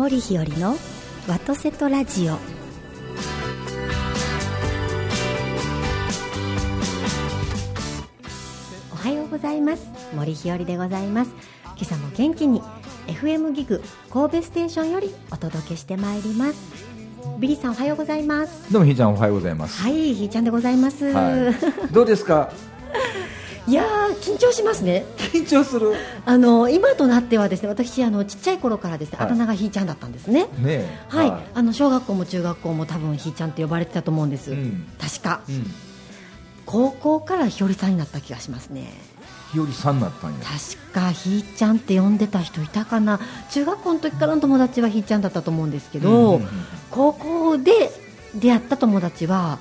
森日和の和とせとラジオ。おはようございます。森日和でございます。今朝も元気に FM ギグ神戸ステーションよりお届けしてまいります。ビリーさんおはようございます。どうもひーちゃんおはようございます。はいひーちゃんでございます、はい、どうですか？い、やー緊張しますね。緊張する。あの今となってはですね私あのちっちゃい頃からですね、はい。あだ名がひーちゃんだったんですね。ねえ。はい、あの小学校も中学校も多分ひーちゃんって呼ばれてたと思うんです、うん。確か。うん。高校からひよりさんになった気がしますね。ひよりさんになったんや。確かひーちゃんって呼んでた人いたかな。中学校の時からの友達はひーちゃんだったと思うんですけど、うんうんうん高校で出会った友達は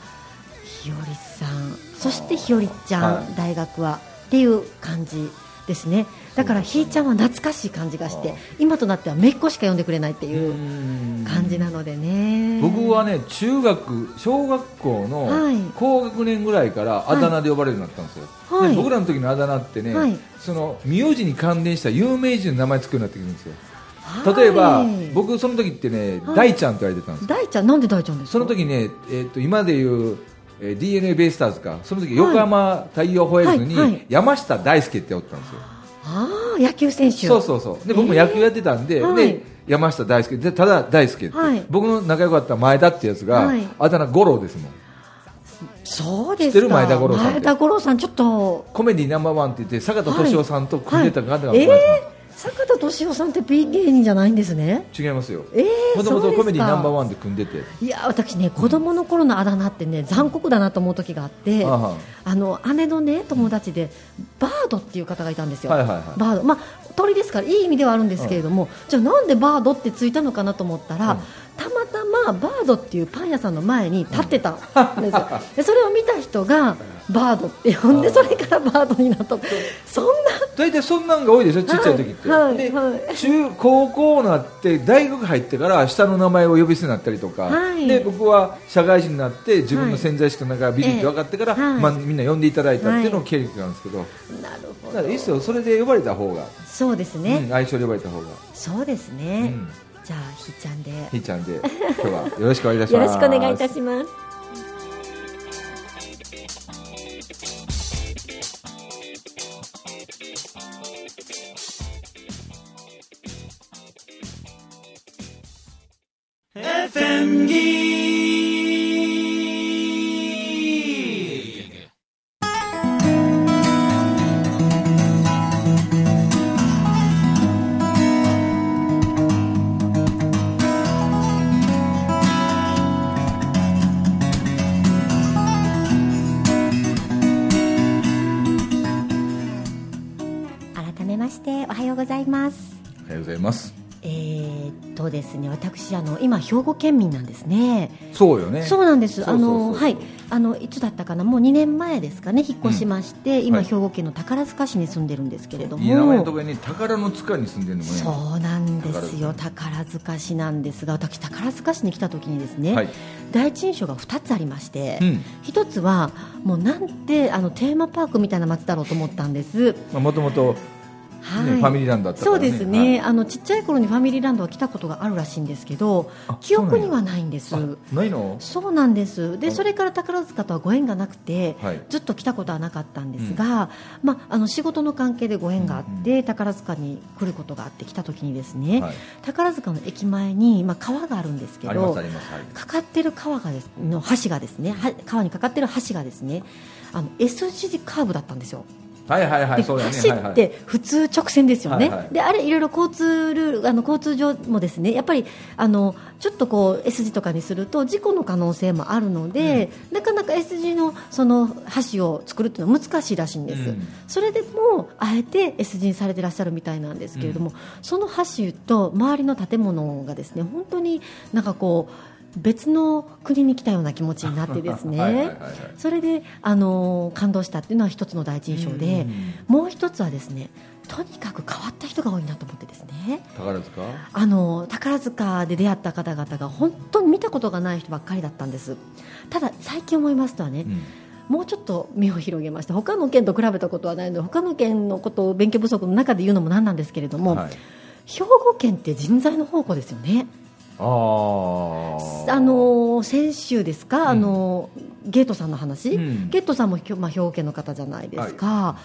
ひよりさん。そしてひよりちゃん、はい。大学はっていう感じですね。だからひーちゃんは懐かしい感じがして今となってはめっ子しか呼んでくれないっていううん。感じなのでね。僕はね中学小学校のはい。高学年ぐらいからあだ名で呼ばれるようになったんですよ、はい。で僕らの時のあだ名ってね、はい。その名字に関連した有名人の名前つくようになってくるんですよ。はい。例えば、僕その時ってね、はい。大ちゃんって言われてたんですよ。大ちゃんなんで大ちゃんですか？その時ね、えー、と今でいう、えー、d n a ベイスターズか。その時横浜太陽ホエールズに、山下大輔っておったんですよ。ああ野球選手。そうそうそう。で僕も野球やってたんで,、で山下大輔。でただ大輔って、はい。僕の仲良かった前田ってやつが、はい。あだ名五郎ですもん。そうです前田五郎さん前田五郎さんちょっと。コメディナンバーワンって言って坂田敏夫さんと組んでた方が、はい、えー、坂田敏夫さんってピン芸人じゃないんですね。違いますよ。えー、もともとコメディナンバーンワンで組んでて。いや私ね子供の頃のあだ名ってね残酷だなと思う時があってあはあの姉のね友達でバードっていう方がいたんですよ、はいはいはい。バード。まあ鳥ですからいい意味ではあるんですけれども、じゃあなんでバードってついたのかなと思ったら、うんたまたまバードっていうパン屋さんの前に立ってたんですよ、でそれを見た人がバードって呼んでそれからバードになった。そんな。大体そんなんが多いでしょ？ちっちゃい時って、はいで、はい。中高校になって大学入ってから下の名前を呼び捨てになったりとか、はい。で僕は社会人になって自分の潜在意識の中がビリって分かってから、まあ、みんな呼んでいただいたっていうのを経歴なんですけど、なるほど。いいっすよそれで呼ばれた方が、そうですうんね、相性で呼ばれた方が、そうですうね、ん、じゃあひーちゃんで。ひーちゃんで今日はよろしくお願いいたしよます。ろしくお願いいたします。改兵庫県民なんですね。そうよね。そうなんです。あのはい、あのいつだったかな、もう2年前ですかね、引っ越しまして、今はい。兵庫県の宝塚市に住んでるんですけれども。いい名前のところに宝の塚に住んでるのもね。そうなんですよ。宝宝塚市なんですが私宝塚市に来た時にですね、はい。第一印象が2つありまして、うん。一つはもうなんてあのテーマパークみたいな街だろうと思ったんです、もともとはい。ファミリーランドね。そうですね、あのちっちゃい頃にファミリーランドは来たことがあるらしいんですけどあ記憶にはないんです。あないの？そうなんです。であ。それから宝塚とはご縁がなくて、はい。ずっと来たことはなかったんですが、まあ、あの仕事の関係でご縁があって、宝塚に来ることがあって来た時にですね、はい。宝塚の駅前に、まあ、川があるんですけどかかってる川がですの橋がですねは川にかかってる橋がですねあの S 字カーブだったんですよ。はいはいはいでそうだね。橋って普通直線ですよね、はいはい。であれ、いろいろ交通ルールあの交通上もですねやっぱりあのちょっとこう S 字とかにすると事故の可能性もあるので、なかなか S 字のその橋を作るっていうのは難しいらしいんです、うん。それでもあえて S 字にされてらっしゃるみたいなんですけれども、その橋と周りの建物がですね本当になんかこう別の国に来たような気持ちになってですね。はいそれで、あのー感動したっていうのは一つの第一印象で、もう一つはですねとにかく変わった人が多いなと思ってですね。宝塚？あの宝塚で出会った方々が本当に見たことがない人ばっかりだったんです。ただ最近思いますとはね、うん。もうちょっと目を広げまして他の県と比べたことはないので他の県のことを勉強不足の中で言うのもなんなんですけれども、はい。兵庫県って人材の宝庫ですよねあの先週ですか、ん。あのゲートさんの話、うん。ゲートさんもまあ、兵庫県の方じゃないですか、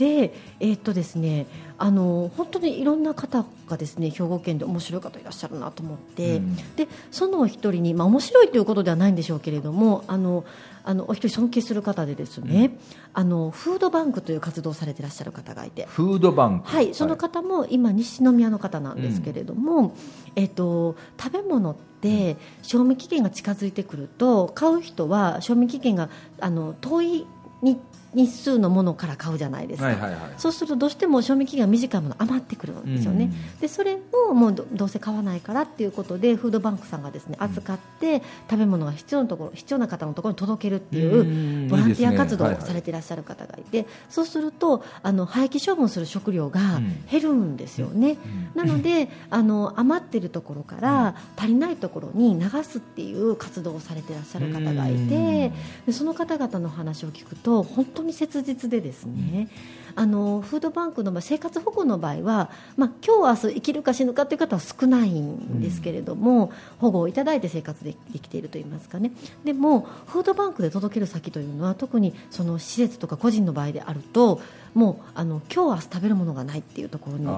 でえーっとですねあの本当にいろんな方がですね兵庫県で面白い方いらっしゃるなと思って、うん。でそのお一人に、まあ、面白いということではないんでしょうけれどもあのあのお一人尊敬する方でですね、あのフードバンクという活動をされていらっしゃる方がいて。フードバンク。はい、その方も今西宮の方なんですけれども、えっと食べ物って賞味期限が近づいてくると買う人は賞味期限があの遠い日日数のものから買うじゃないですか、はいはいはい。そうするとどうしても賞味期限が短いもの余ってくるんですよね、うんでそれをもうどどうせ買わないからっていうことでフードバンクさんがですね預かって食べ物が必要なところ必要な方のところに届けるっていううんボランティア活動をされていらっしゃる方がいて、そうするとあの廃棄処分する食料がうん。減るんですよね、うん。なのであの余っているところから足りないところに流すっていう活動をされていらっしゃる方がいてでその方々の話を聞くと本当に切実でですね、あのフードバンクの場合生活保護の場合は、まあ、今日明日生きるか死ぬかという方は少ないんですけれども、保護をいただいて生活でできているといいますかね。でもフードバンクで届ける先というのは特にその施設とか個人の場合であるともうあの今日明日食べるものがないっていうところにお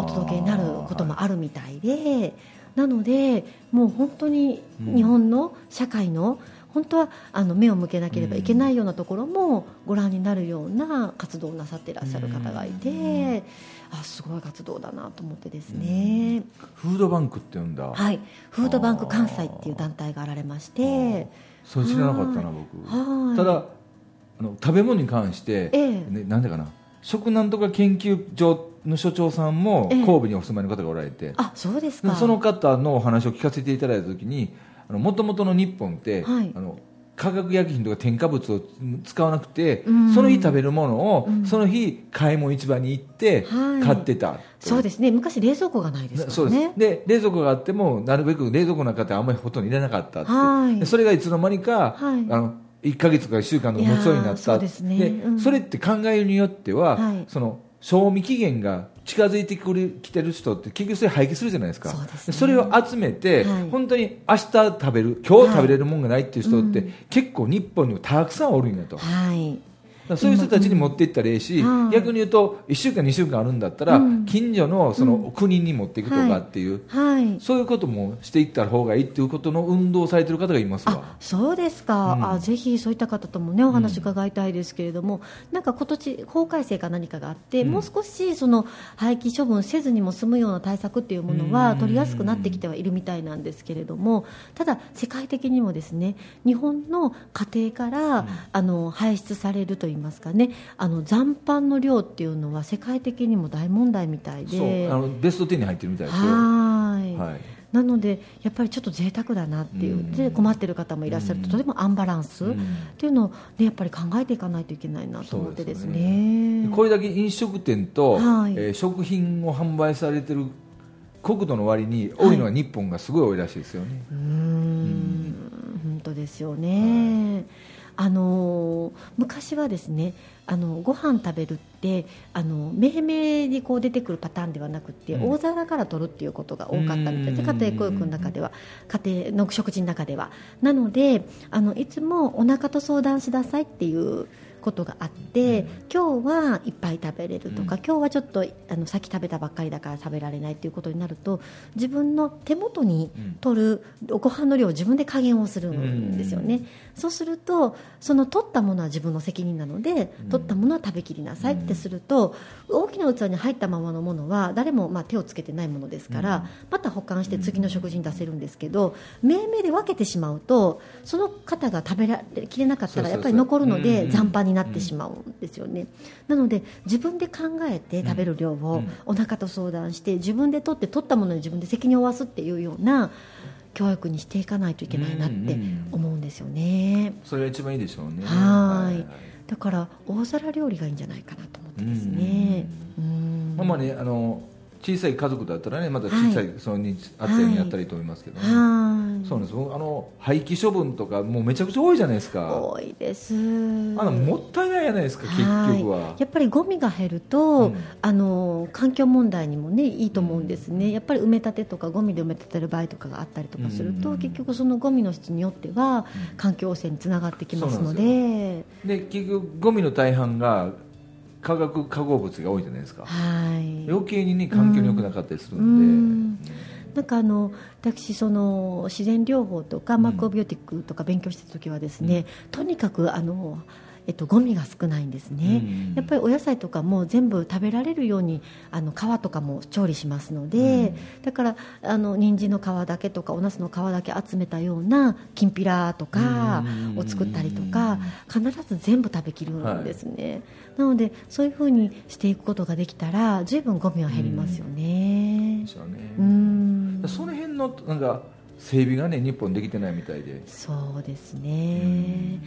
お届けになることもあるみたいで、なのでもう本当に日本の社会の本当はあの目を向けなければいけないようなところもご覧になるような活動をなさっていらっしゃる方がいて、あすごい活動だなと思ってですね、フードバンクって言うんだ、はい、フードバンク関西っていう団体があられまして、それ知らなかったな僕はい。ただあの食べ物に関して、ええ。ね、なんでかな。食なんとか研究所の所長さんもええ。神戸にお住まいの方がおられて、あそうですか。でその方のお話を聞かせていただいた時にもともとの日本って、はい。あの化学薬品とか添加物を使わなくて、うん。その日食べるものを、うん。その日買い物市場に行ってはい。買ってた、そうですね。昔冷蔵庫がないですそうからね。で冷蔵庫があってもなるべく冷蔵庫の中ってあんまりほとんど入れなかったって、はい。でそれがいつの間にか、はい。あの1か月か1週間とか持つようになったそうですね。うん。それって考えによっては、はい。その賞味期限が近づいてくるきてる人って結局それ廃棄するじゃないですか。ね。それを集めて、はい。本当に明日食べる今日食べれるもんがないっていう人って、はい。うん結構日本にもたくさんおるんやと。はいそういう人たちに持っていったらいいし、うん。逆に言うと1週間2週間あるんだったら、うん。近所のその国に持っていくとかっていう、はい。そういうこともしていった方がいいっていうことの運動をされてる方がいますわ。あそうですか、うん。あぜひそういった方ともねお話伺いたいですけれども、なんか今年法改正か何かがあって、うん。もう少しその廃棄処分せずにも済むような対策っていうものうん。は取りやすくなってきてはいるみたいなんですけれどもただ世界的にもですね日本の家庭から、ん。あの排出されるといいますかね。あの残飯の量っていうのは世界的にも大問題みたいそうであのベスト10に入ってるみたいですよ。はい。はい。なのでやっぱりちょっと贅沢だなっていう、うん。で困ってる方もいらっしゃると、うん。とてもアンバランス、うん。っていうのを、ね、やっぱり考えていかないといけないなと思ってですそうね。これだけ飲食店と、はい。えー食品を販売されてる国土の割に多いのは日本がすごい多いらしいですよね、うーん。本当ですよね、あのー昔はですねあのご飯食べるってあの命名にこう出てくるパターンではなくて、うん。大皿から取るっていうことが多かったみたいで家庭教育の中では家庭の食事の中では。なのであのいつもお腹と相談しなさいっていうことがあって、うん。今日はいっぱい食べれるとか、うん。今日はちょっとあのさっき食べたばっかりだから食べられないということになると自分の手元にうん取るご飯の量を自分で加減をするんですよね、そうするとその取ったものは自分の責任なので、うん。取ったものは食べきりなさいってすると、大きな器に入ったままのものは誰もまあ手をつけてないものですから、うん。また保管して次の食事に出せるんですけど、命名で分けてしまうとその方が食べられきれなかったらやっぱり残るので残飯になってしまうんですよね、なので自分で考えて食べる量をうん。お腹と相談して自分で取って取ったものに自分で責任を負わすっていうような教育にしていかないといけないなって思うんですよね、それが一番いいでしょうね。はい。だから大皿料理がいいんじゃないかなと思ってですね。うん。まあまあねあの小さい家族だったらねまた小さい、はそのにあったようにやったらいいと思いますけどね、はい。そうなんです。あの廃棄処分とかもうめちゃくちゃ多いじゃないですか。多いです。あのもったいないじゃないですか結局は。やっぱりゴミが減ると、うん、あの環境問題にもねいいと思うんですね、うん、やっぱり埋め立てとかゴミで埋め立てる場合とかがあったりとかすると、うん、結局そのゴミの質によっては環境汚染につながってきますので。で結局ゴミの大半が化学化合物が多いじゃないですか、はい、余計に、ね、環境に良くなかったりするんで。なんかあの私その自然療法とかマクロビオティックとか勉強してた時はですね、うん、とにかくあのえっと、ゴミが少ないんですね、うん、やっぱりお野菜とかも全部食べられるようにあの皮とかも調理しますので、うん、だからあの人参の皮だけとかお茄子の皮だけ集めたようなきんぴらとかを作ったりとか、必ず全部食べきるんですね、はい、なのでそういうふうにしていくことができたら随分ゴミは減りますよね。うん、ね。その辺のなんか整備がね日本できてないみたいで。そうですね、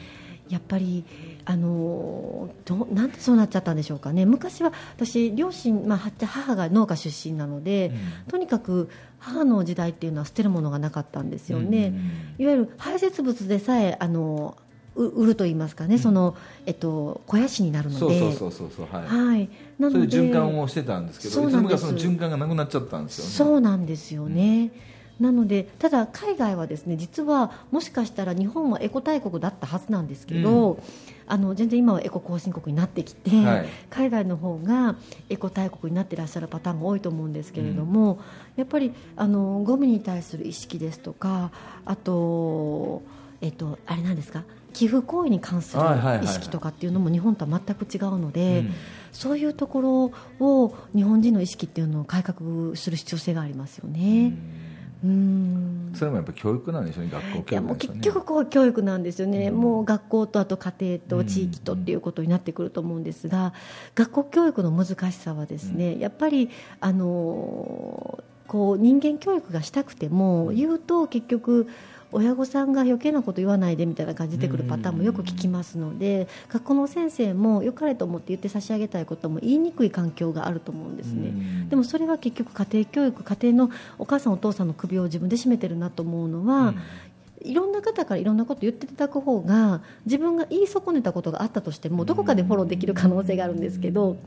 やっぱりあのどなんでそうなっちゃったんでしょうかね。昔は私両親、まあ、母が農家出身なので、うん、とにかく母の時代っていうのは捨てるものがなかったんですよね、いわゆる排泄物でさえあの売ると言いますかね、うん、そのえっと肥やしになるので、そうそうそうそうはい。はい、なので循環をしてたんですけど、いつの間その循環がなくなっちゃったんですよね。そうなんですよね。うんなのでただ海外はですね実はもしかしたら日本はエコ大国だったはずなんですけど、うん、あの全然今はエコ後進国になってきて、はい、海外の方がエコ大国になっていらっしゃるパターンが多いと思うんですけれども、うん、やっぱりあのゴミに対する意識ですとかあと、えっと、あれなんですか？寄付行為に関する意識とかっていうのも日本とは全く違うので、そういうところを日本人の意識っていうのを改革する必要性がありますよね。うんうん。それもやっぱ教育なんでしょうね学校教育、ね、いやもう結局こう教育なんですよね、うん、もう学校とあと家庭と地域とっていうことになってくると思うんですが、学校教育の難しさはですね、うん、やっぱりあのこう人間教育がしたくても言うと結局親御さんが余計なこと言わないでみたいな感じでくるパターンもよく聞きますので学校の先生も良かれと思って言って差し上げたいことも言いにくい環境があると思うんですね。でもそれは結局家庭教育家庭のお母さんお父さんの首を自分で絞めてるなと思うのは、いろんな方からいろんなこと言っていただく方が自分が言い損ねたことがあったとしてもどこかでフォローできる可能性があるんですけど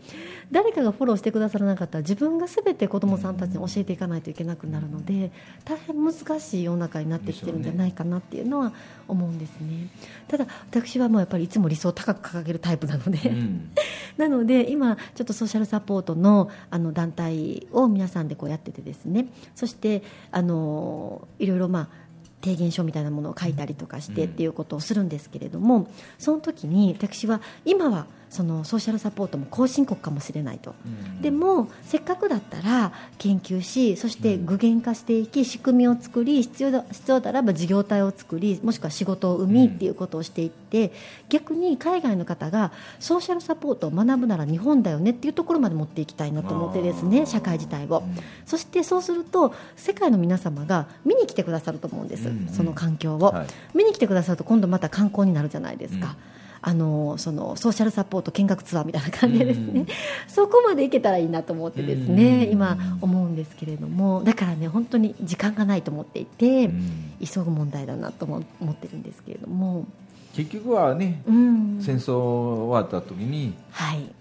誰かがフォローしてくださらなかったら自分が全て子どもさんたちに教えていかないといけなくなるので大変難しい世の中になってきてるんじゃないかなっていうのは思うんですね。ただ私はもうやっぱりいつも理想を高く掲げるタイプなので。なので今ちょっとソーシャルサポートのあの団体を皆さんでこうやっててですね。そしてあのいろいろまあ提言書みたいなものを書いたりとかしてっていうことをするんですけれども、その時に私は今はそのソーシャルサポートも後進国かもしれないと、うん、でもせっかくだったら研究しそして具現化していき仕組みを作り必要だ必要だらば事業体を作りもしくは仕事を生みっていうことをしていって、逆に海外の方がソーシャルサポートを学ぶなら日本だよねっていうところまで持っていきたいなと思ってですね社会自体を、そしてそうすると世界の皆様が見に来てくださると思うんです、その環境を、はい、見に来てくださると今度また観光になるじゃないですか。あのそのソーシャルサポート見学ツアーみたいな感じでですね、そこまで行けたらいいなと思ってですね、今思うんですけれども。だからね本当に時間がないと思っていて、急ぐ問題だなと思ってるん。ですけれども結局はね、戦争終わった時に、はい、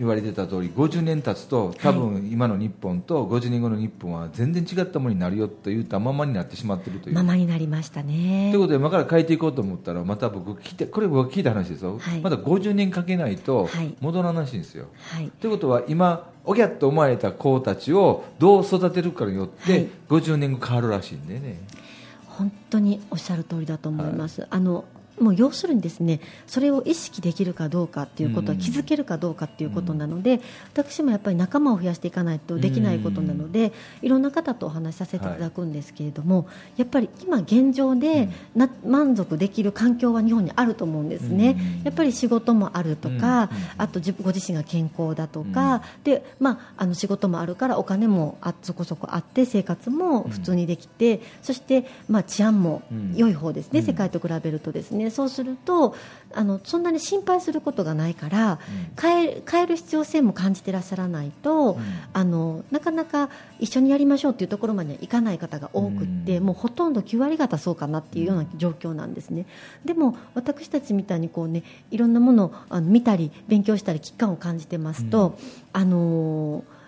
言われてた通り50年経つと多分今の日本と50年後の日本は全然違ったものになるよと言ったままになってしまってるという。ままになりましたね。ということで今から変えていこうと思ったらまた僕聞いてこれ僕聞いた話ですよ、はい、まだ50年かけないと戻らないしいんですよ、はい、ということは今おぎゃっと思われた子たちをどう育てるかによって50年後変わるらしいんでね、本当におっしゃる通りだと思います、あのもう要するにですねそれを意識できるかどうかっていうことは気づけるかどうかっていうことなので、私もやっぱり仲間を増やしていかないとできないことなので、いろんな方とお話しさせていただくんですけれども、やっぱり今現状でな満足できる環境は日本にあると思うんですね、やっぱり仕事もあるとか、あとご自身が健康だとか、でまあ、あの仕事もあるからお金もあそこそこあって生活も普通にできて、そして、まあ、治安も良い方ですね、世界と比べるとですねねそうするとあのそんなに心配することがないから、うん、変え変える必要性も感じてらっしゃらないと、うん、あのなかなか一緒にやりましょうっていうところまではいかない方が多くって、うん、もうほとんど9割方そうかなっていうような状況なんですね。でも私たちみたいにこう、ね、いろんなものをあの見たり勉強したり危機感を感じてますと、あのー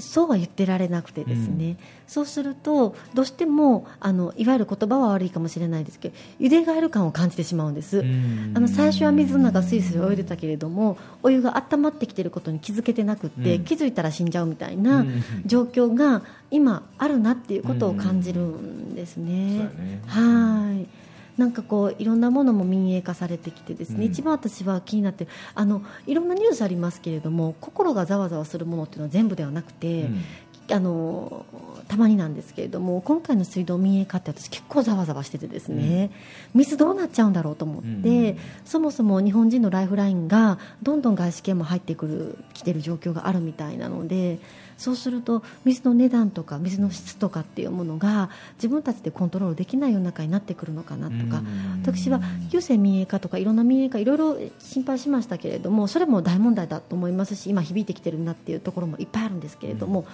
そうは言ってられなくてですね、うん、そうするとどうしてもあのいわゆる言葉は悪いかもしれないですけど茹でガエル感を感じてしまうんです、うん、あの最初は水の中スイスイ泳いでたけれどもお湯が温まってきていることに気づけてなくて、うん、気づいたら死んじゃうみたいな状況が今あるなっていうことを感じるんですね。ね。はいなんかこういろんなものも民営化されてきてですね、うん、一番私は気になってあのいろんなニュースありますけれども心がざわざわするものっていうのは全部ではなくて、うん、あのたまになんですけれども今回の水道民営化って私結構ざわざわしててですね、うん、水どうなっちゃうんだろうと思って、そもそも日本人のライフラインがどんどん外資系も入ってくる来てる状況があるみたいなのでそうすると水の値段とか水の質とかっていうものが自分たちでコントロールできない世の中になってくるのかなとか私は郵政民営化とかいろんな民営化いろいろ心配しましたけれどもそれも大問題だと思いますし今響いてきてるなっていうところもいっぱいあるんですけれども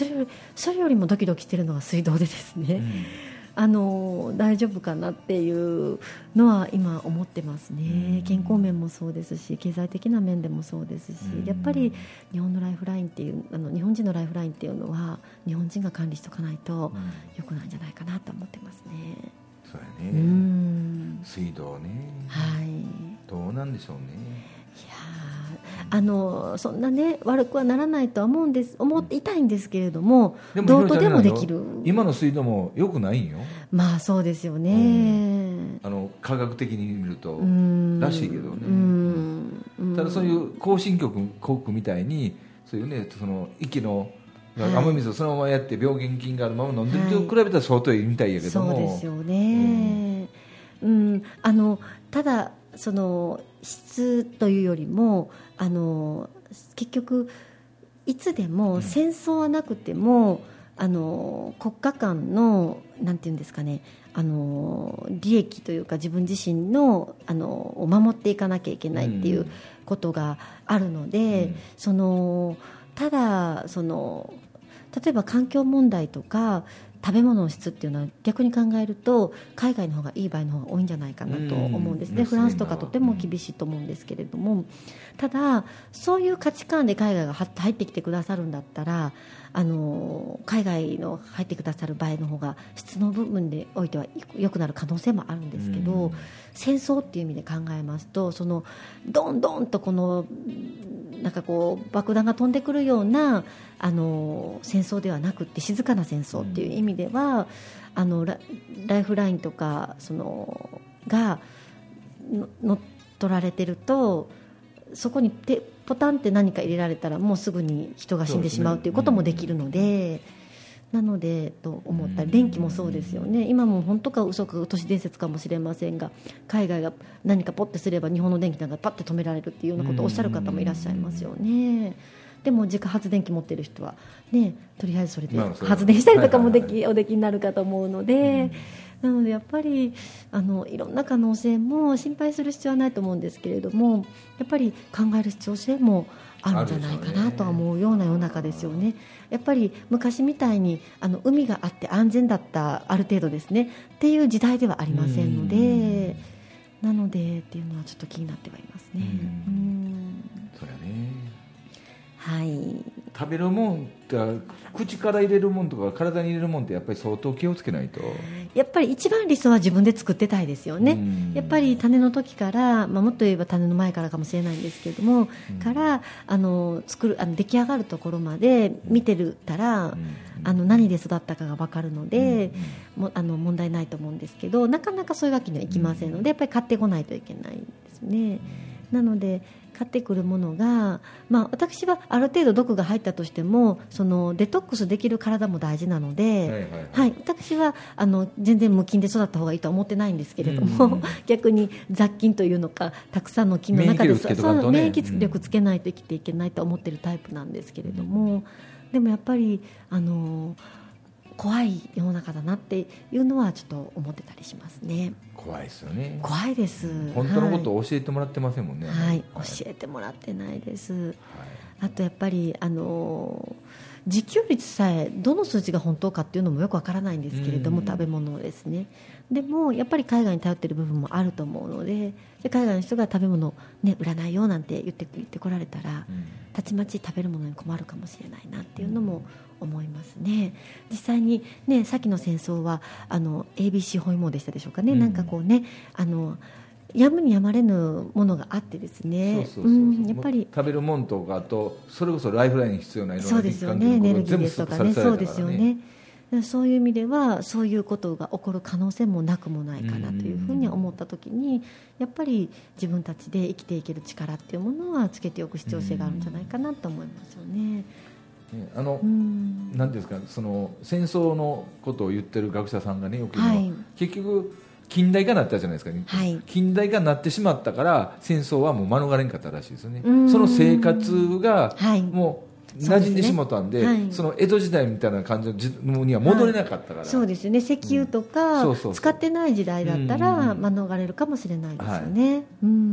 それよりそれよりもドキドキしてるのが水道でですね、あの大丈夫かなっていうのは今思ってますね、健康面もそうですし経済的な面でもそうですし、やっぱり日本のライフラインっていうあの日本人のライフラインっていうのは日本人が管理しておかないとよくないんじゃないかなと思ってますね。そうやね、水道ね、はい、どうなんでしょうね。あのそんなね悪くはならないとは思うんです思っていたいんですけれどもどうとでもできる。今の水道もよくないんよ。まあそうですよね、うん、あの科学的に見るとらしいけどね。ただそういう後進局国みたいにそういうねその息の雨水をそのままやって病原菌があるまま飲んでると比べたら相当いいみたいやけども、そうですよね、うん、うん、あのただその質というよりもあの結局いつでも戦争はなくても、あの国家間のなんていうんですかねあの利益というか自分自身のあのを守っていかなきゃいけないっていうことがあるので、うん、そのただその例えば環境問題とか食べ物の質っていうのは逆に考えると海外の方がいい場合の方が多いんじゃないかなと思うんですね、フランスとかとても厳しいと思うんですけれども。ただそういう価値観で海外が入ってきてくださるんだったらあの海外の入ってくださる場合の方が質の部分でおいては良くなる可能性もあるんですけど、戦争っていう意味で考えますとそのどんどんとこのなんかこう爆弾が飛んでくるようなあの戦争ではなくて静かな戦争っていう意味では、あのライフラインとかそのが乗っ取られてるとそこにポタンって何か入れられたらもうすぐに人が死んでしまうということもできるので。なのでと思ったり電気もそうですよね。今も本当か嘘か都市伝説かもしれませんが海外が何かポッてすれば日本の電気なんかパッて止められるっていうようなことをおっしゃる方もいらっしゃいますよね。でも自家発電機持ってる人はねとりあえずそれで発電したりとかもでき、おできになるかと思うので。なのでやっぱりあのいろんな可能性も心配する必要はないと思うんですけれどもやっぱり考える必要性もあるんじゃないかなとは思うような世の中ですよね。やっぱり昔みたいにあの海があって安全だったある程度ですね。っていう時代ではありませんのでなのでっていうのはちょっと気になってはいますね。うん。そうやねはい。食べるもんって口から入れるもんとか体に入れるもんってやっぱり相当気をつけないと。やっぱり一番理想は自分で作ってたいですよね。やっぱり種の時から、まあ、もっと言えば種の前からかもしれないんですけれども、からあの作るあの出来上がるところまで見てるたら、あの何で育ったかが分かるので、もあの問題ないと思うんですけどなかなかそういうわけにはいきませんのでやっぱり買ってこないといけないですね。なので買ってくるものが、まあ、私はある程度毒が入ったとしてもそのデトックスできる体も大事なので、はい、はいはい、私はあの全然無菌で育った方がいいとは思ってないんですけれども、うん、逆に雑菌というのかたくさんの菌の中で、ね、そ免疫力つけないと生きていけないと思っているタイプなんですけれども、うん、でもやっぱりあの怖い世の中だなっていうのはちょっと思ってたりしますね。怖いですよね。怖いです。本当のことを教えてもらってませんもんね。はい、はい、教えてもらってないです、はい、あとやっぱりあの自給率さえどの数字が本当かっていうのもよくわからないんですけれども、食べ物ですね。でもやっぱり海外に頼っている部分もあると思うのでで海外の人が食べ物、ね、売らないよなんて言って言ってこられたら、たちまち食べるものに困るかもしれないなっていうのも思いますね。実際に、ね、さっきの戦争はあの ABC 包囲網でしたでしょうかね、うん、なんかこうねあのやむにやまれぬものがあってですね。やっぱり食べるもんとかとそれこそライフラインに必要ないろんなそうですよね。エネルギーですとかね。そうですよね。そういう意味ではそういうことが起こる可能性もなくもないかなというふうに思った時にやっぱり自分たちで生きていける力っていうものはつけておく必要性があるんじゃないかなと思いますよね。あの、なんですかその戦争のことを言ってる学者さんがねよく、はい、結局近代化になったじゃないですか、ね、はい、近代化になってしまったから戦争はもう免れんかったらしいですよね。その生活がもう馴染んでしもたんで、はい、その江戸時代みたいな感じのには戻れなかったから、はい、そうですよね。石油とか、使ってない時代だったら免れるかもしれないですよね、は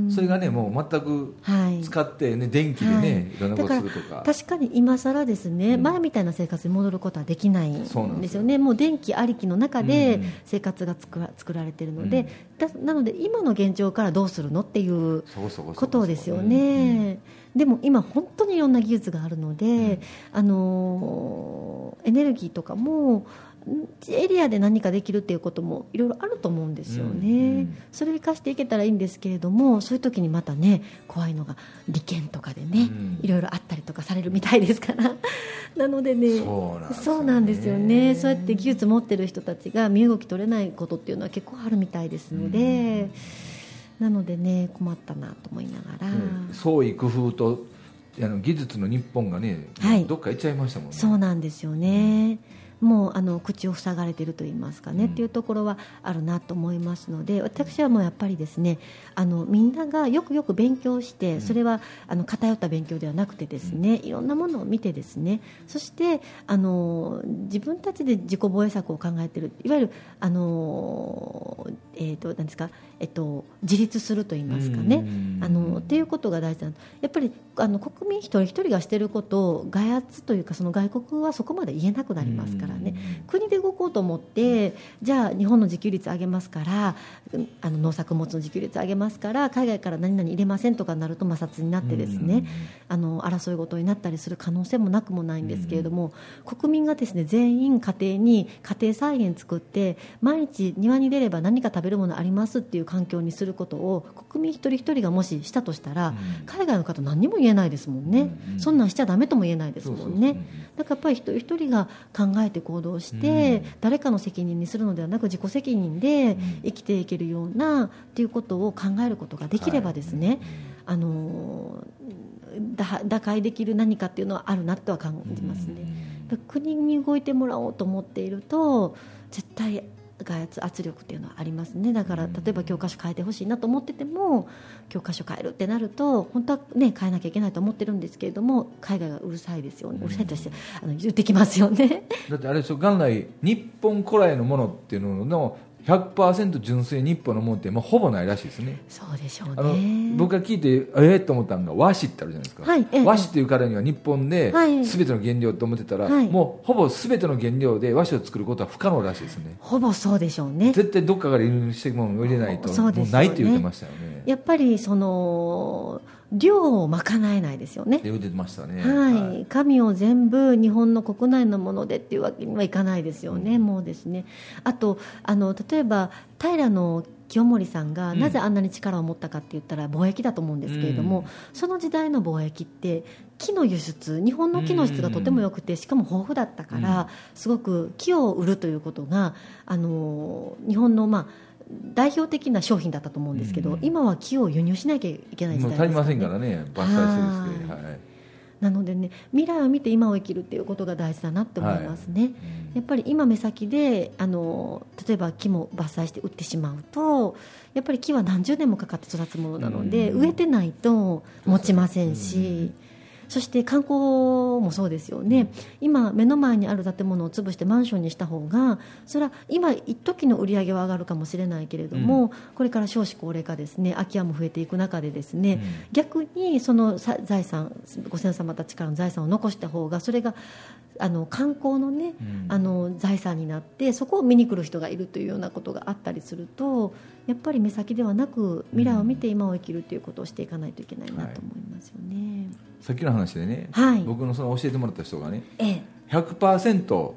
い。それがねもう全く使ってね、電気でね、い、ろんなことするとか。確かに今更ですね、うん、前みたいな生活に戻ることはできないんですよね。もう電気ありきの中で生活が作ら作られてるので、うん、なので今の現状からどうするのっていうことですよね、でも今本当にいろんな技術があるので、うん、あのエネルギーとかもエリアで何かできるっていうこともいろいろあると思うんですよね、うん。うん、それを生かしていけたらいいんですけれどもそういう時にまたね怖いのが利権とかでね、いろいろあったりとかされるみたいですから。なのでね。そうなんですよね。そうやって技術持ってる人たちが身動き取れないことっていうのは結構あるみたいですので。うんなのでね困ったなと思いながら、創意工夫とあの技術の日本がね、はい、どっか行っちゃいましたもんね。そうなんですよね、うん。もうあの口を塞がれていると言いますかね、うん、っていうところはあるなと思いますので私はもうやっぱりですねあのみんながよくよく勉強してそれはあの偏った勉強ではなくてですねいろんなものを見てですねそしてあの自分たちで自己防衛策を考えているいわゆるあの、えーと、なんですか、えっと、自立すると言いますかね、あのっていうことが大事なやっぱりあの国民一人一人がしていることを外圧というかその外国はそこまで言えなくなりますからね、国で動こうと思ってじゃあ日本の自給率上げますからあの農作物の自給率上げますから海外から何々入れませんとかなると摩擦になってですね、あの争い事になったりする可能性もなくもないんですけれども、国民がですね全員家庭に家庭菜園作って毎日庭に出れば何か食べるものありますっていう環境にすることを国民一人一人がもししたとしたら、海外の方何にも言えないですもんね、そんなんしちゃだめとも言えないですもんね。だからやっぱり一人一人が考えてて行動して、誰かの責任にするのではなく自己責任で生きていけるようなっていうことを考えることができればですね、あの打開できる何かっていうのはあるなとは感じますね。国に動いてもらおうと思っていると絶対外圧力っていうのはありますね。だから例えば教科書変えてほしいなと思ってても教科書変えるってなると本当はね変えなきゃいけないと思ってるんですけれども海外がうるさいですよね。うるさいとしてあの言ってきますよね。だってあれですよ元来日本古来のものっていうのの100%純粋日本のものってもうほぼないらしいですね。そうでしょうね。僕が聞いてええー、と思ったのが和紙ってあるじゃないですか、はいえ和紙っていうからには日本で全ての原料と思ってたら、はい、もうほぼ全ての原料で和紙を作ることは不可能らしいですね。ほぼそうでしょうね。絶対どっかから輸入してものを入れないともうないって言ってましたよね。やっぱりその量を賄えないですよね。言ってましたね。はい、神を全部日本の国内のものでっていうわけにはいかないですよね。うん、もうですね。あとあの例えば平の清盛さんがなぜあんなに力を持ったかって言ったら貿易だと思うんですけれども、うん、その時代の貿易って木の輸出日本の木の質がとても良くてしかも豊富だったから、すごく木を売るということがあの日本のまあ代表的な商品だったと思うんですけど、うん、今は木を輸入しなきゃいけない時代ですね、足りませんからね。伐採するはい、なのでね未来を見て今を生きるっていうことが大事だなって思いますね、はい、やっぱり今目先であの例えば木も伐採して売ってしまうとやっぱり木は何十年もかかって育つものなので、うん、植えてないと持ちませんし、そして観光もそうですよね、今、目の前にある建物を潰してマンションにした方がそれは今、一時の売り上げは上がるかもしれないけれども、うん、これから少子高齢化ですね。空き家も増えていく中でですね、うん、逆にその財産ご先祖様たちからの財産を残した方がそれがあの観光のね、うん、あの財産になってそこを見に来る人がいるというようなことがあったりするとやっぱり目先ではなく未来を見て今を生きるということをしていかないといけないなと思いますよね。はい、さっきの話でね、はい、僕のその教えてもらった人がね、ええ、100%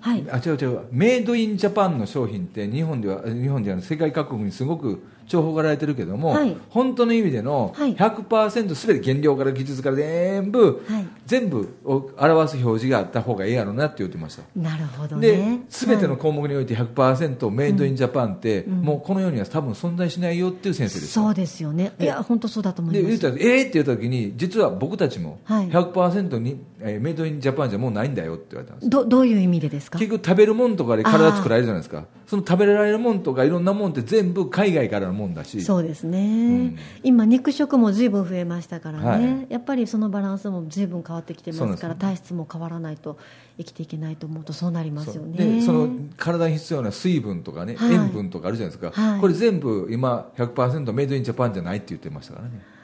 はい、あ違う違うメイドインジャパンの商品って日本では日本では世界各国にすごく重宝がられてるけども、はい、本当の意味での100%すべて原料から技術から全部、はい、全部を表す表示があった方がいいやろうなって言ってました。なるほど、ね、で全ての項目において100%メイドインジャパンって、うん、もうこの世には多分存在しないよっていう先生ですそうですよね。いや本当そうだと思います。で言ったらえー、って言った時に実は僕たちも100%に、えー、メイドインジャパンじゃもうないんだよって言われたんです。どどういう意味でですか？結局食べるもんとかで体作られるじゃないですか。その食べられるもんとかいろんなもんって全部海外からのもんだし。そうですね、うん、今肉食も随分増えましたからね、はい、やっぱりそのバランスも随分変わってきてますから体質も変わらないと生きていけないと思うとそうなりますよね。でその体に必要な水分とかね、はい、塩分とかあるじゃないですか、はい、これ全部今100%メイドインジャパンじゃないって言ってましたからね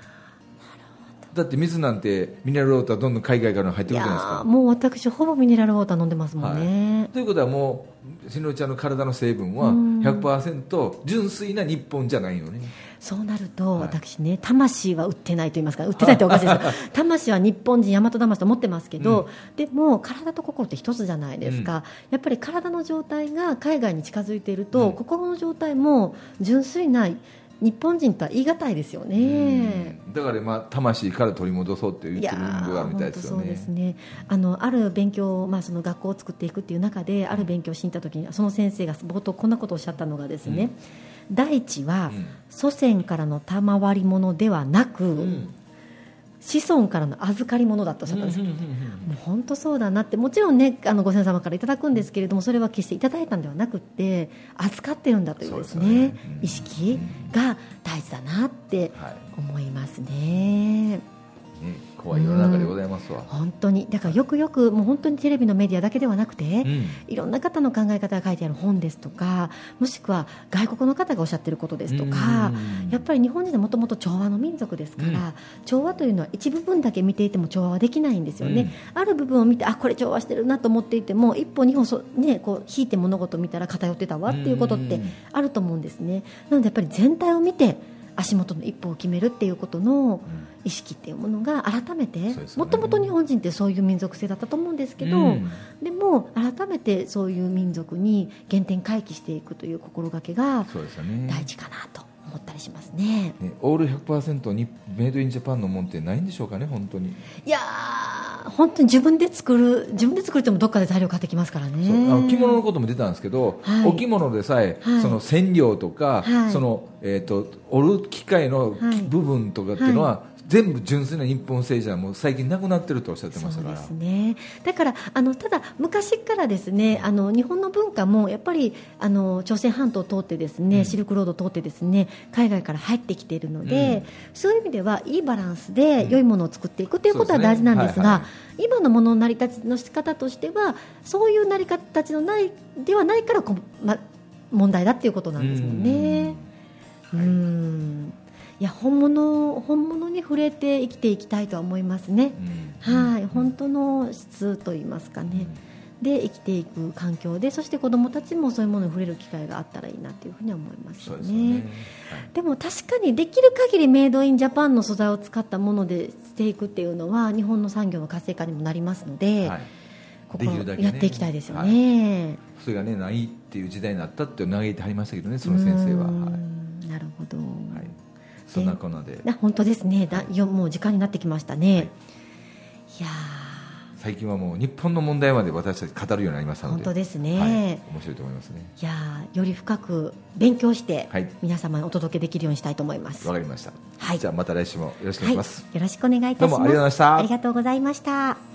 だって水なんてミネラルウォーターどんどん海外から入ってくるじゃないですか。もう私ほぼミネラルウォーター飲んでますもんね、はい、ということはもうしのりちゃんの体の成分は100%純粋な日本じゃないよね。そうなると、私ね魂は売ってないと言いますか。売ってないっておかしいです。魂は日本人大和魂と思ってますけど、うん、でも体と心って一つじゃないですか、うん、やっぱり体の状態が海外に近づいていると、うん、心の状態も純粋な日本人とは言い難いですよね。だからまあ魂から取り戻そうっていう言ってるのがみたいですよね。そうですね。あのある勉強、まあ、その学校を作っていくっていう中である勉強をしに行った時にその先生が冒頭こんなことをおっしゃったのがですね、うん、大地は祖先からの賜り物ではなく、うん子孫からの預かり物だとおっしゃったんです、もう本当そうだなって。もちろんねあのご先祖様からいただくんですけれどもそれは決していただいたんではなくて預かってるんだというですね、ね、意識が大事だなって思いますね。怖い世の中でございますわ、うん、本当に。だからよくよくもう本当にテレビのメディアだけではなくて、うん、いろんな方の考え方が書いてある本ですとかもしくは外国の方がおっしゃってることですとか、やっぱり日本人はもともと調和の民族ですから、うん、調和というのは一部分だけ見ていても調和はできないんですよね、ある部分を見てあこれ調和してるなと思っていても一歩二歩そ、ね、こう引いて物事を見たら偏ってたわっていうことってあると思うんですね。なのでやっぱり全体を見て足元の一歩を決めるっていうことの意識っていうものが改めてもともと日本人ってそういう民族性だったと思うんですけど、うん、でも改めてそういう民族に原点回帰していくという心がけが大事かなと。思ったりしますね。ねオール100%にメイドインジャパンのもんってないんでしょうかね本当に。いや本当に自分で作る自分で作るってもどっかで材料買ってきますからね。あの着物のことも出たんですけど、はい、お着物でさえ、はい、その染料とか、はい、そのえーと、織る機械の部分とかっていうのは、全部純粋な日本製じゃもう最近なくなってるとおっしゃってましたから。そうですね。だからあのただ昔からですねあの日本の文化もやっぱりあの朝鮮半島を通ってですね、うん、シルクロードを通ってですね海外から入ってきているので、うん、そういう意味ではいいバランスで良いものを作っていくということは大事なんですが、今のものの成り立ちの仕方としてはそういう成り立ちのないではないからこ、ま、問題だっていうことなんですもんね。うん。いや本物本物に触れて生きていきたいとは思いますね、うん、はい。本当の質といいますかね、うん、で生きていく環境でそして子どもたちもそういうものに触れる機会があったらいいなというふうに思いますよね、ねはい、でも確かにできる限りメイドインジャパンの素材を使ったものでしていくっていうのは日本の産業の活性化にもなりますので、はい。ここやっていきたいですよね、はい、それがねないっていう時代になったって嘆いてはりましたけどねその先生は、はい、なるほど、はいそんなこんで。本当ですね。だよもう時間になってきましたね、はい、いや最近はもう日本の問題まで私たち語るようになりましたので。本当ですね、はい、面白いと思いますね。いやより深く勉強して、はい、皆様にお届けできるようにしたいと思います。わかりました、はい、じゃあまた来週もよろしくお願いします、よろしくお願いいたします。どうもありがとうございました。ありがとうございました